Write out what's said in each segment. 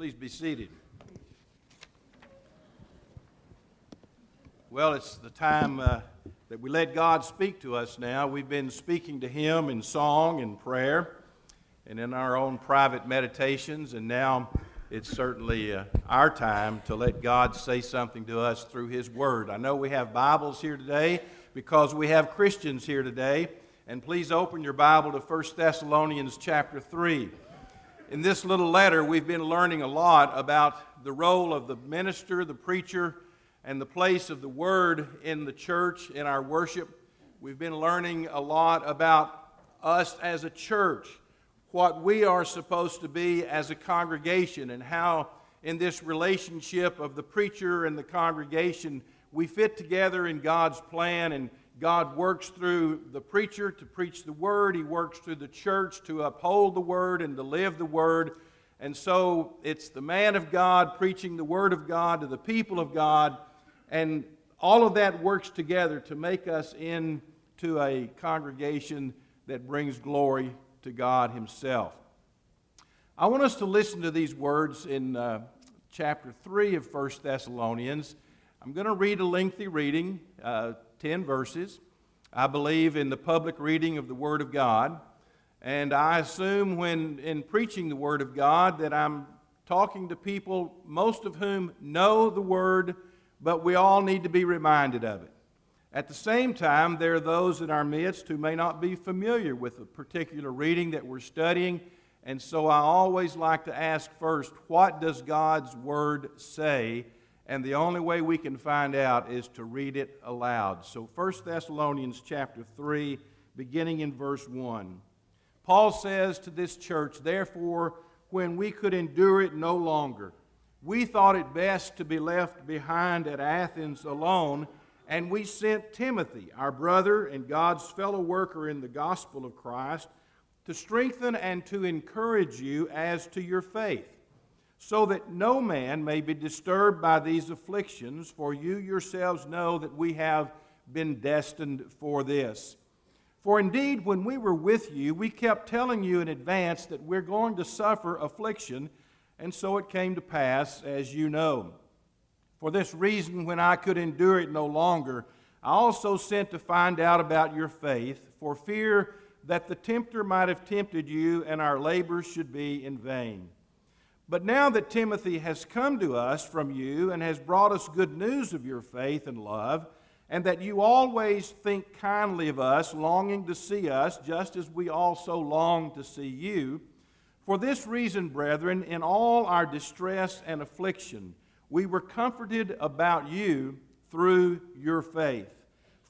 Please be seated. Well, it's the time uh, that we let God speak to us now. We've been speaking to Him in song and prayer and in our own private meditations, and now it's certainly uh, our time to let God say something to us through His Word. I know we have Bibles here today because we have Christians here today, and please open your Bible to 1 Thessalonians chapter 3 in this little letter, we've been learning a lot about the role of the minister, the preacher, and the place of the word in the church, in our worship. We've been learning a lot about us as a church, what we are supposed to be as a congregation, and how in this relationship of the preacher and the congregation, we fit together in God's plan and God works through the preacher to preach the word, He works through the church to uphold the word and to live the word. And so it's the man of God preaching the word of God to the people of God. And all of that works together to make us into a congregation that brings glory to God Himself. I want us to listen to these words in uh, chapter 3 of 1 Thessalonians. I'm going to read a lengthy reading. Uh, 10 verses. I believe in the public reading of the Word of God. And I assume when in preaching the Word of God that I'm talking to people, most of whom know the Word, but we all need to be reminded of it. At the same time, there are those in our midst who may not be familiar with a particular reading that we're studying. And so I always like to ask first, what does God's Word say? And the only way we can find out is to read it aloud. So 1 Thessalonians chapter 3 beginning in verse 1. Paul says to this church, therefore when we could endure it no longer, we thought it best to be left behind at Athens alone, and we sent Timothy, our brother and God's fellow worker in the gospel of Christ, to strengthen and to encourage you as to your faith so that no man may be disturbed by these afflictions, for you yourselves know that we have been destined for this. For indeed, when we were with you, we kept telling you in advance that we're going to suffer affliction, and so it came to pass, as you know. For this reason, when I could endure it no longer, I also sent to find out about your faith, for fear that the tempter might have tempted you, and our labors should be in vain. But now that Timothy has come to us from you and has brought us good news of your faith and love, and that you always think kindly of us, longing to see us, just as we also long to see you, for this reason, brethren, in all our distress and affliction, we were comforted about you through your faith.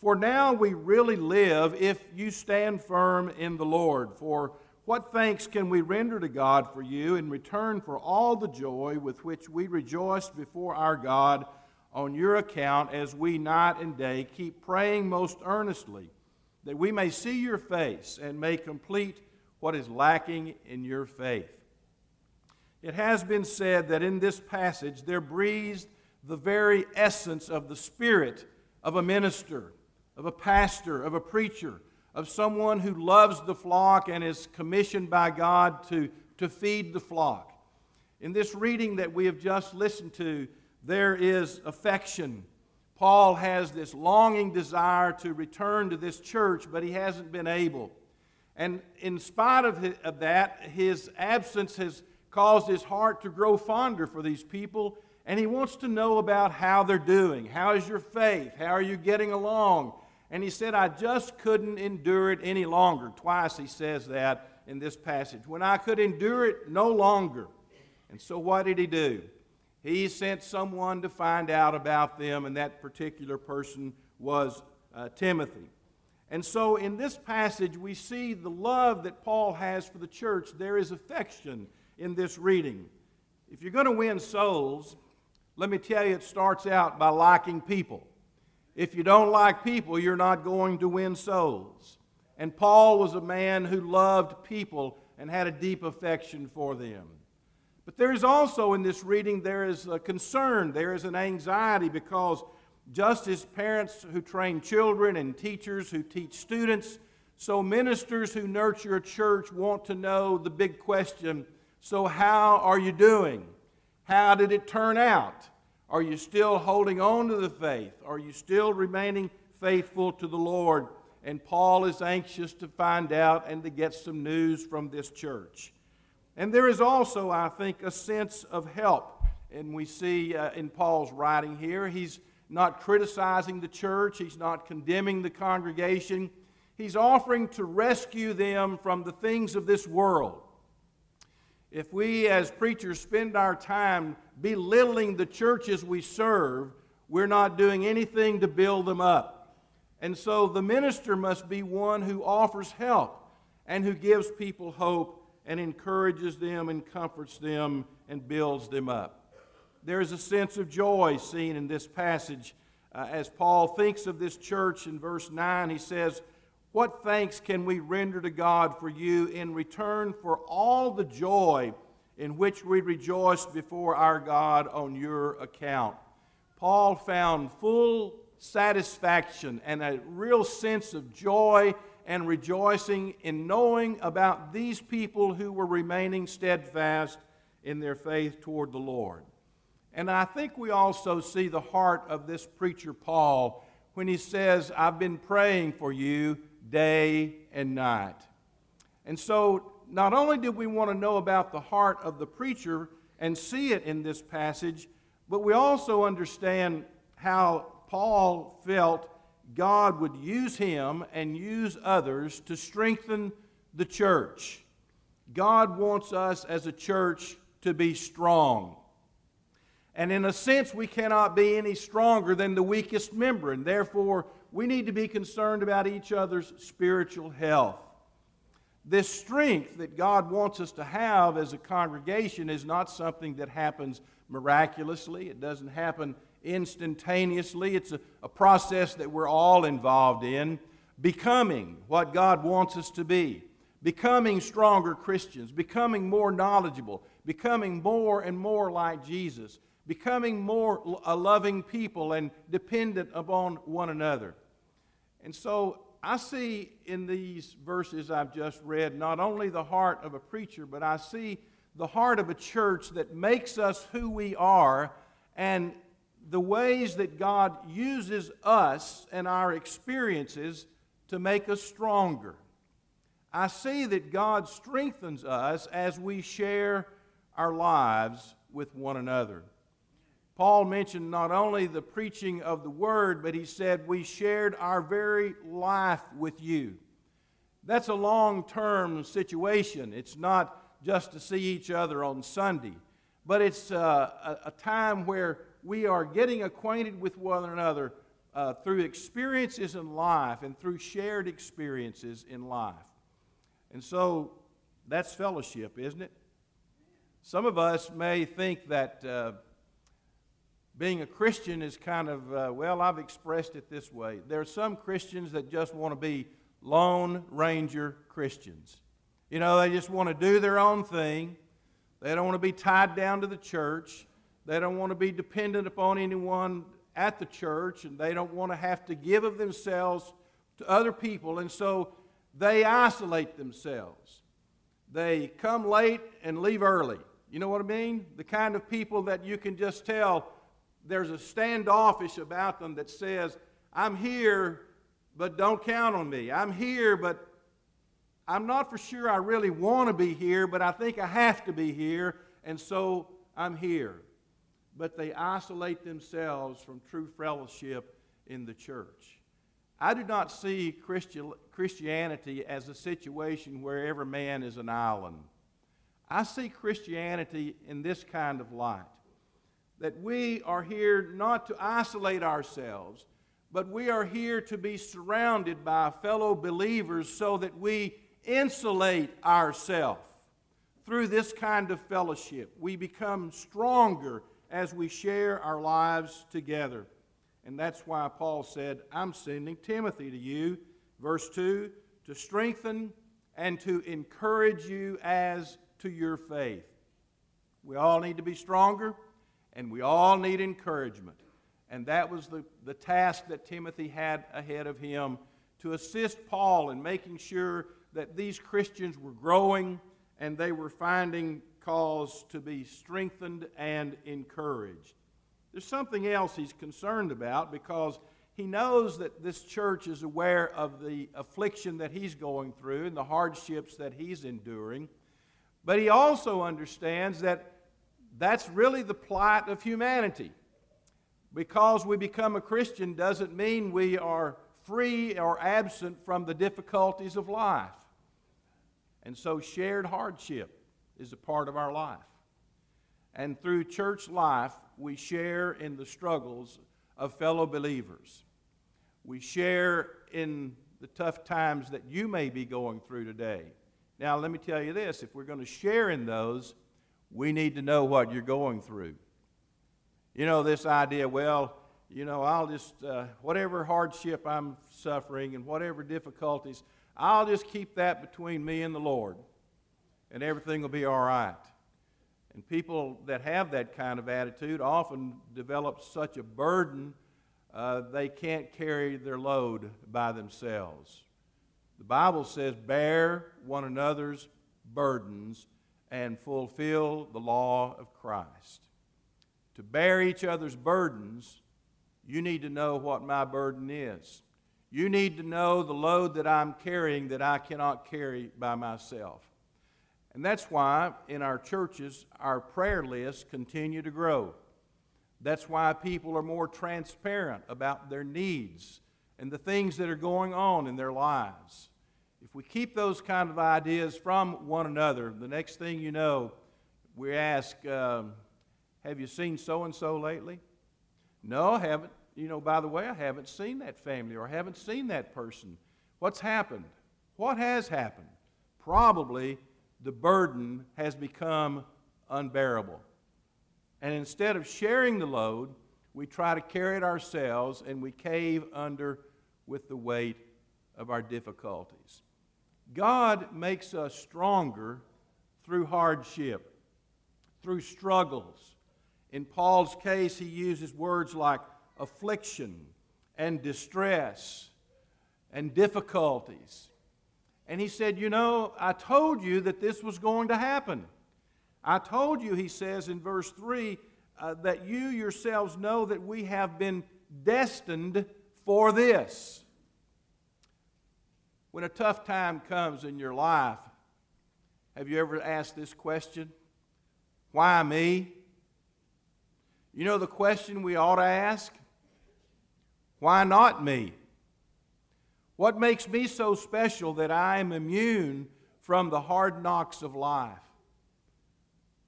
For now we really live if you stand firm in the Lord. For what thanks can we render to God for you in return for all the joy with which we rejoice before our God on your account as we night and day keep praying most earnestly that we may see your face and may complete what is lacking in your faith? It has been said that in this passage there breathes the very essence of the spirit of a minister, of a pastor, of a preacher of someone who loves the flock and is commissioned by God to, to feed the flock. In this reading that we have just listened to, there is affection. Paul has this longing desire to return to this church, but he hasn't been able. And in spite of, his, of that, his absence has caused his heart to grow fonder for these people, and he wants to know about how they're doing. How is your faith? How are you getting along? And he said, I just couldn't endure it any longer. Twice he says that in this passage. When I could endure it no longer. And so what did he do? He sent someone to find out about them, and that particular person was uh, Timothy. And so in this passage, we see the love that Paul has for the church. There is affection in this reading. If you're going to win souls, let me tell you, it starts out by liking people. If you don't like people, you're not going to win souls. And Paul was a man who loved people and had a deep affection for them. But there is also in this reading, there is a concern, there is an anxiety because just as parents who train children and teachers who teach students, so ministers who nurture a church want to know the big question so, how are you doing? How did it turn out? Are you still holding on to the faith? Are you still remaining faithful to the Lord? And Paul is anxious to find out and to get some news from this church. And there is also, I think, a sense of help. And we see uh, in Paul's writing here, he's not criticizing the church, he's not condemning the congregation. He's offering to rescue them from the things of this world. If we as preachers spend our time belittling the churches we serve, we're not doing anything to build them up. And so the minister must be one who offers help and who gives people hope and encourages them and comforts them and builds them up. There is a sense of joy seen in this passage. Uh, as Paul thinks of this church in verse 9, he says, What thanks can we render to God for you in return for all the joy in which we rejoice before our God on your account? Paul found full satisfaction and a real sense of joy and rejoicing in knowing about these people who were remaining steadfast in their faith toward the Lord. And I think we also see the heart of this preacher, Paul, when he says, I've been praying for you day and night. And so, not only did we want to know about the heart of the preacher and see it in this passage, but we also understand how Paul felt God would use him and use others to strengthen the church. God wants us as a church to be strong. And in a sense, we cannot be any stronger than the weakest member, and therefore, we need to be concerned about each other's spiritual health. This strength that God wants us to have as a congregation is not something that happens miraculously. It doesn't happen instantaneously. It's a, a process that we're all involved in, becoming what God wants us to be, becoming stronger Christians, becoming more knowledgeable, becoming more and more like Jesus, becoming more a loving people and dependent upon one another. And so I see in these verses I've just read not only the heart of a preacher, but I see the heart of a church that makes us who we are and the ways that God uses us and our experiences to make us stronger. I see that God strengthens us as we share our lives with one another. Paul mentioned not only the preaching of the word, but he said, We shared our very life with you. That's a long term situation. It's not just to see each other on Sunday, but it's uh, a, a time where we are getting acquainted with one another uh, through experiences in life and through shared experiences in life. And so that's fellowship, isn't it? Some of us may think that uh, being a Christian is kind of, uh, well, I've expressed it this way. There are some Christians that just want to be Lone Ranger Christians. You know, they just want to do their own thing. They don't want to be tied down to the church. They don't want to be dependent upon anyone at the church, and they don't want to have to give of themselves to other people, and so they isolate themselves. They come late and leave early. You know what I mean? The kind of people that you can just tell there's a standoffish about them that says, I'm here, but don't count on me. I'm here, but I'm not for sure I really want to be here, but I think I have to be here, and so I'm here but they isolate themselves from true fellowship in the church. I do not see Christianity as a situation where every man is an island. I see Christianity in this kind of light that we are here not to isolate ourselves, but we are here to be surrounded by fellow believers so that we insulate ourselves through this kind of fellowship. We become stronger as we share our lives together. And that's why Paul said, I'm sending Timothy to you, verse 2, to strengthen and to encourage you as to your faith. We all need to be stronger, and we all need encouragement. And that was the, the task that Timothy had ahead of him to assist Paul in making sure that these Christians were growing and they were finding cause to be strengthened and encouraged. There's something else he's concerned about because he knows that this church is aware of the affliction that he's going through and the hardships that he's enduring. But he also understands that that's really the plight of humanity. Because we become a Christian doesn't mean we are free or absent from the difficulties of life. And so, shared hardship is a part of our life. And through church life, we share in the struggles of fellow believers. We share in the tough times that you may be going through today. Now, let me tell you this if we're going to share in those, we need to know what you're going through. You know, this idea, well, you know, I'll just, uh, whatever hardship I'm suffering and whatever difficulties, I'll just keep that between me and the Lord, and everything will be all right. And people that have that kind of attitude often develop such a burden uh, they can't carry their load by themselves. The Bible says, Bear one another's burdens and fulfill the law of Christ. To bear each other's burdens, you need to know what my burden is. You need to know the load that I'm carrying that I cannot carry by myself. And that's why in our churches, our prayer lists continue to grow. That's why people are more transparent about their needs and the things that are going on in their lives. If we keep those kind of ideas from one another, the next thing you know, we ask, um, Have you seen so and so lately? No, I haven't. You know, by the way, I haven't seen that family or I haven't seen that person. What's happened? What has happened? Probably the burden has become unbearable. And instead of sharing the load, we try to carry it ourselves and we cave under with the weight of our difficulties. God makes us stronger through hardship, through struggles. In Paul's case, he uses words like affliction and distress and difficulties. And he said, You know, I told you that this was going to happen. I told you, he says in verse 3, uh, that you yourselves know that we have been destined for this. When a tough time comes in your life, have you ever asked this question? Why me? You know the question we ought to ask? Why not me? What makes me so special that I am immune from the hard knocks of life?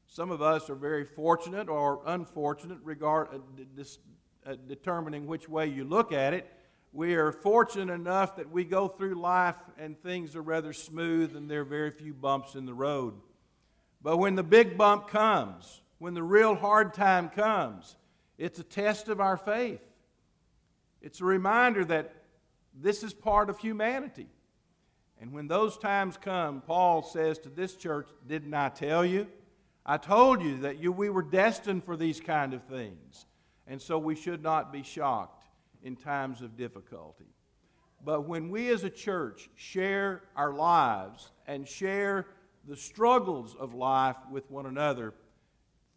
Some of us are very fortunate or unfortunate, regard, uh, dis, uh, determining which way you look at it. We are fortunate enough that we go through life and things are rather smooth and there are very few bumps in the road. But when the big bump comes, when the real hard time comes, it's a test of our faith. It's a reminder that this is part of humanity. And when those times come, Paul says to this church, Didn't I tell you? I told you that you, we were destined for these kind of things. And so we should not be shocked in times of difficulty. But when we as a church share our lives and share the struggles of life with one another,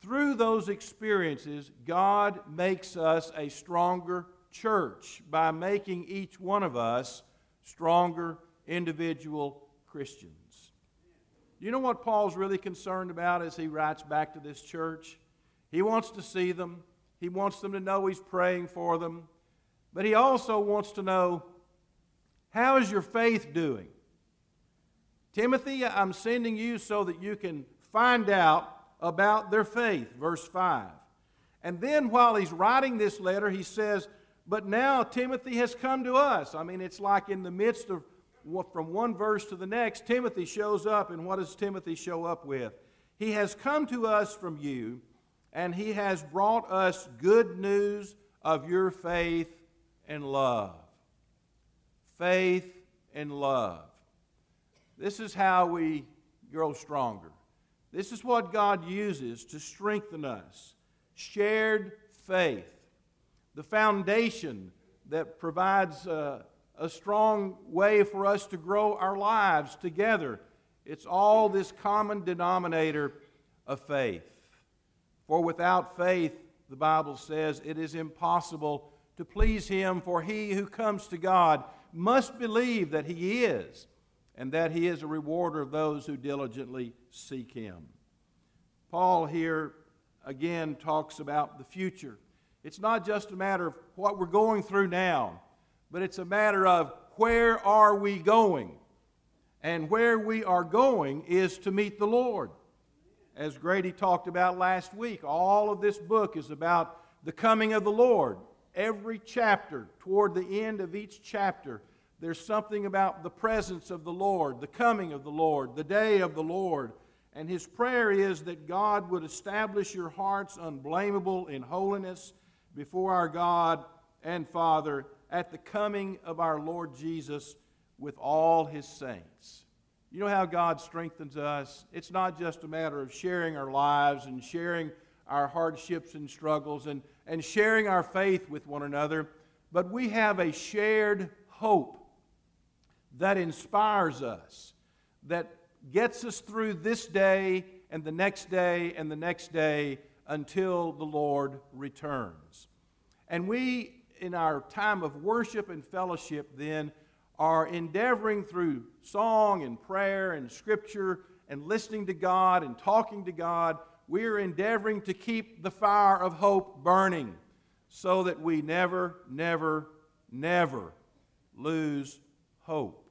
through those experiences, God makes us a stronger church by making each one of us stronger individual Christians. You know what Paul's really concerned about as he writes back to this church? He wants to see them, he wants them to know he's praying for them, but he also wants to know how is your faith doing? Timothy, I'm sending you so that you can find out about their faith. Verse 5. And then while he's writing this letter, he says, But now Timothy has come to us. I mean, it's like in the midst of from one verse to the next, Timothy shows up, and what does Timothy show up with? He has come to us from you, and he has brought us good news of your faith and love. Faith and love. This is how we grow stronger. This is what God uses to strengthen us. Shared faith, the foundation that provides. Uh, a strong way for us to grow our lives together. It's all this common denominator of faith. For without faith, the Bible says, it is impossible to please Him, for he who comes to God must believe that He is, and that He is a rewarder of those who diligently seek Him. Paul here again talks about the future. It's not just a matter of what we're going through now, but it's a matter of where are we going? And where we are going is to meet the Lord. As Grady talked about last week, all of this book is about the coming of the Lord. Every chapter, toward the end of each chapter, there's something about the presence of the Lord, the coming of the Lord, the day of the Lord. And his prayer is that God would establish your hearts unblameable in holiness before our God and Father at the coming of our Lord Jesus with all his saints. You know how God strengthens us? It's not just a matter of sharing our lives and sharing our hardships and struggles and, and sharing our faith with one another, but we have a shared hope that inspires us, that gets us through this day and the next day and the next day until the Lord returns. And we, in our time of worship and fellowship, then are endeavoring through song and prayer and scripture and listening to God and talking to God, we are endeavoring to keep the fire of hope burning so that we never, never, never lose hope.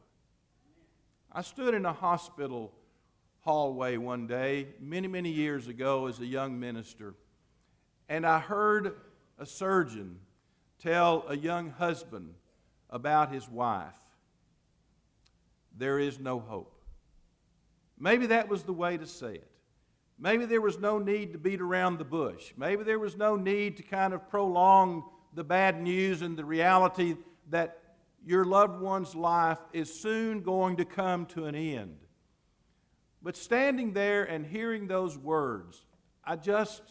I stood in a hospital hallway one day, many, many years ago, as a young minister, and I heard a surgeon tell a young husband about his wife. There is no hope. Maybe that was the way to say it. Maybe there was no need to beat around the bush. Maybe there was no need to kind of prolong the bad news and the reality that your loved one's life is soon going to come to an end. But standing there and hearing those words, I just,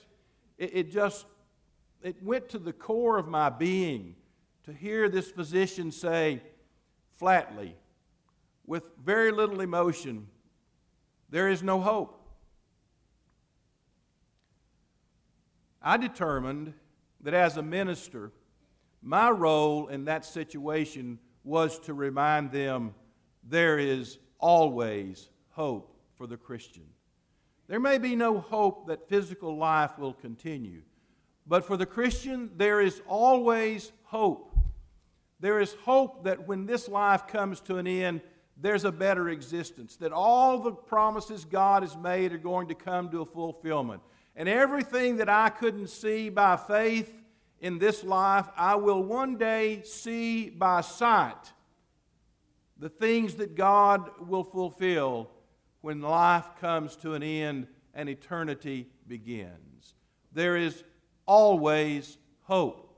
it, it just, it went to the core of my being to hear this physician say flatly, with very little emotion, there is no hope. I determined that as a minister, my role in that situation was to remind them there is always hope for the Christian. There may be no hope that physical life will continue, but for the Christian, there is always hope. There is hope that when this life comes to an end, there's a better existence, that all the promises God has made are going to come to a fulfillment. And everything that I couldn't see by faith in this life, I will one day see by sight the things that God will fulfill when life comes to an end and eternity begins. There is always hope.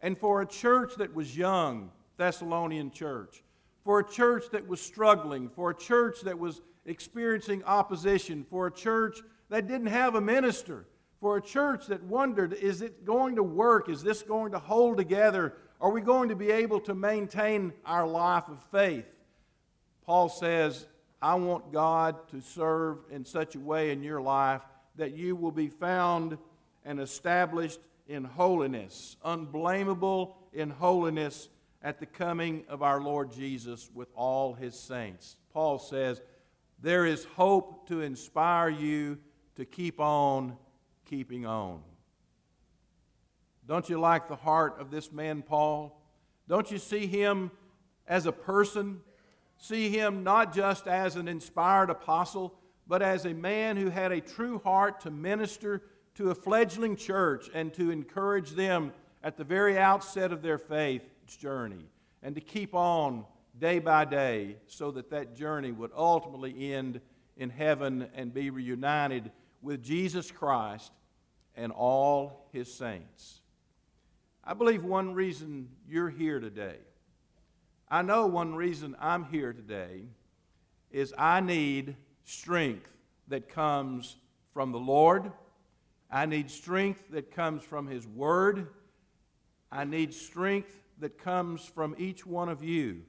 And for a church that was young, Thessalonian church, for a church that was struggling, for a church that was experiencing opposition, for a church that didn't have a minister, for a church that wondered is it going to work? Is this going to hold together? Are we going to be able to maintain our life of faith? Paul says, I want God to serve in such a way in your life that you will be found and established in holiness, unblameable in holiness at the coming of our Lord Jesus with all his saints. Paul says, There is hope to inspire you to keep on keeping on. Don't you like the heart of this man, Paul? Don't you see him as a person? See him not just as an inspired apostle, but as a man who had a true heart to minister to a fledgling church and to encourage them at the very outset of their faith journey and to keep on day by day so that that journey would ultimately end in heaven and be reunited with Jesus Christ and all his saints. I believe one reason you're here today, I know one reason I'm here today is I need strength that comes from the Lord. I need strength that comes from His Word. I need strength that comes from each one of you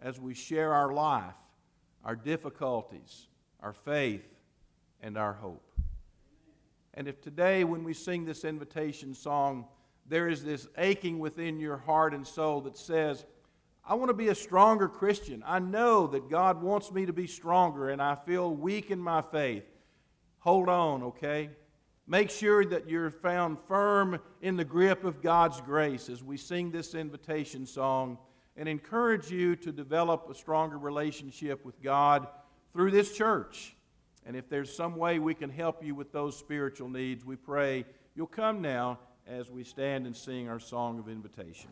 as we share our life, our difficulties, our faith, and our hope. And if today, when we sing this invitation song, there is this aching within your heart and soul that says, I want to be a stronger Christian. I know that God wants me to be stronger, and I feel weak in my faith. Hold on, okay? Make sure that you're found firm in the grip of God's grace as we sing this invitation song and encourage you to develop a stronger relationship with God through this church. And if there's some way we can help you with those spiritual needs, we pray you'll come now as we stand and sing our song of invitation.